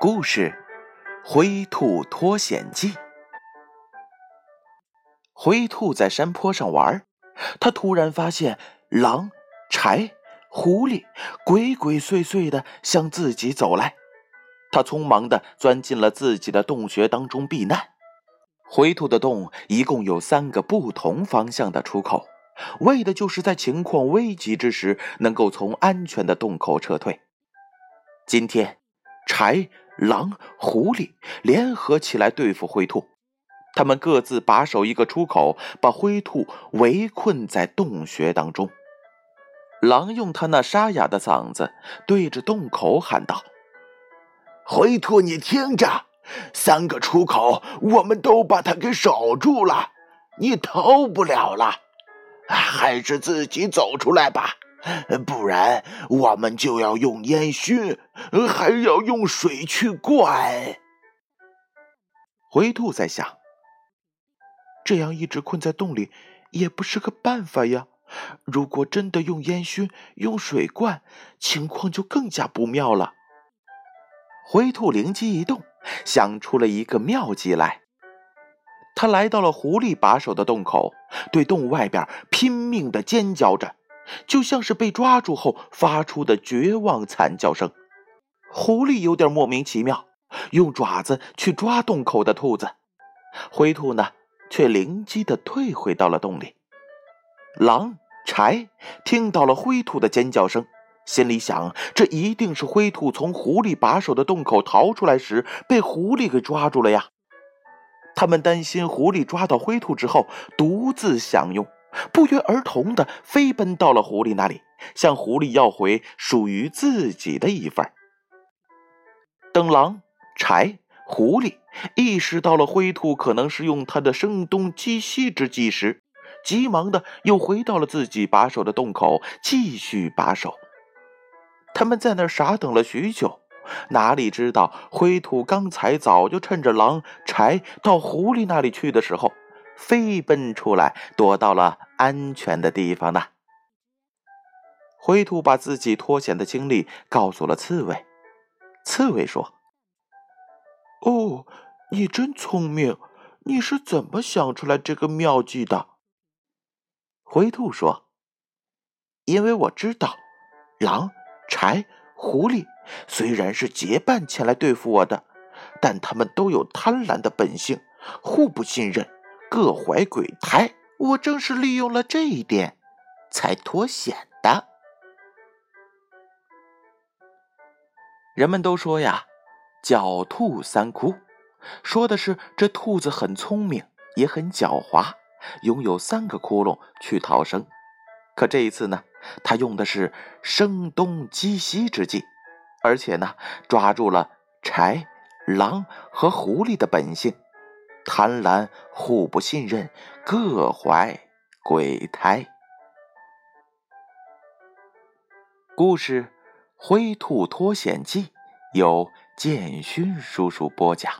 故事《灰兔脱险记》。灰兔在山坡上玩，他突然发现狼、豺、狐狸鬼鬼祟祟的向自己走来，他匆忙的钻进了自己的洞穴当中避难。灰兔的洞一共有三个不同方向的出口，为的就是在情况危急之时能够从安全的洞口撤退。今天，豺。狼、狐狸联合起来对付灰兔，他们各自把守一个出口，把灰兔围困在洞穴当中。狼用他那沙哑的嗓子对着洞口喊道：“灰兔，你听着，三个出口我们都把它给守住了，你逃不了了，还是自己走出来吧。”不然我们就要用烟熏，还要用水去灌。灰兔在想，这样一直困在洞里也不是个办法呀。如果真的用烟熏、用水灌，情况就更加不妙了。灰兔灵机一动，想出了一个妙计来。他来到了狐狸把守的洞口，对洞外边拼命的尖叫着。就像是被抓住后发出的绝望惨叫声。狐狸有点莫名其妙，用爪子去抓洞口的兔子。灰兔呢，却灵机的退回到了洞里。狼、豺听到了灰兔的尖叫声，心里想：这一定是灰兔从狐狸把守的洞口逃出来时被狐狸给抓住了呀。他们担心狐狸抓到灰兔之后独自享用。不约而同的飞奔到了狐狸那里，向狐狸要回属于自己的一份。等狼、豺、狐狸意识到了灰兔可能是用它的声东击西之计时，急忙的又回到了自己把守的洞口，继续把守。他们在那儿傻等了许久，哪里知道灰兔刚才早就趁着狼、豺到狐狸那里去的时候。飞奔出来，躲到了安全的地方呢。灰兔把自己脱险的经历告诉了刺猬。刺猬说：“哦，你真聪明，你是怎么想出来这个妙计的？”灰兔说：“因为我知道，狼、豺、狐狸虽然是结伴前来对付我的，但他们都有贪婪的本性，互不信任。”各怀鬼胎，我正是利用了这一点，才脱险的。人们都说呀，“狡兔三窟”，说的是这兔子很聪明，也很狡猾，拥有三个窟窿去逃生。可这一次呢，他用的是声东击西之计，而且呢，抓住了豺、狼和狐狸的本性。贪婪，互不信任，各怀鬼胎。故事《灰兔脱险记》由建勋叔叔播讲。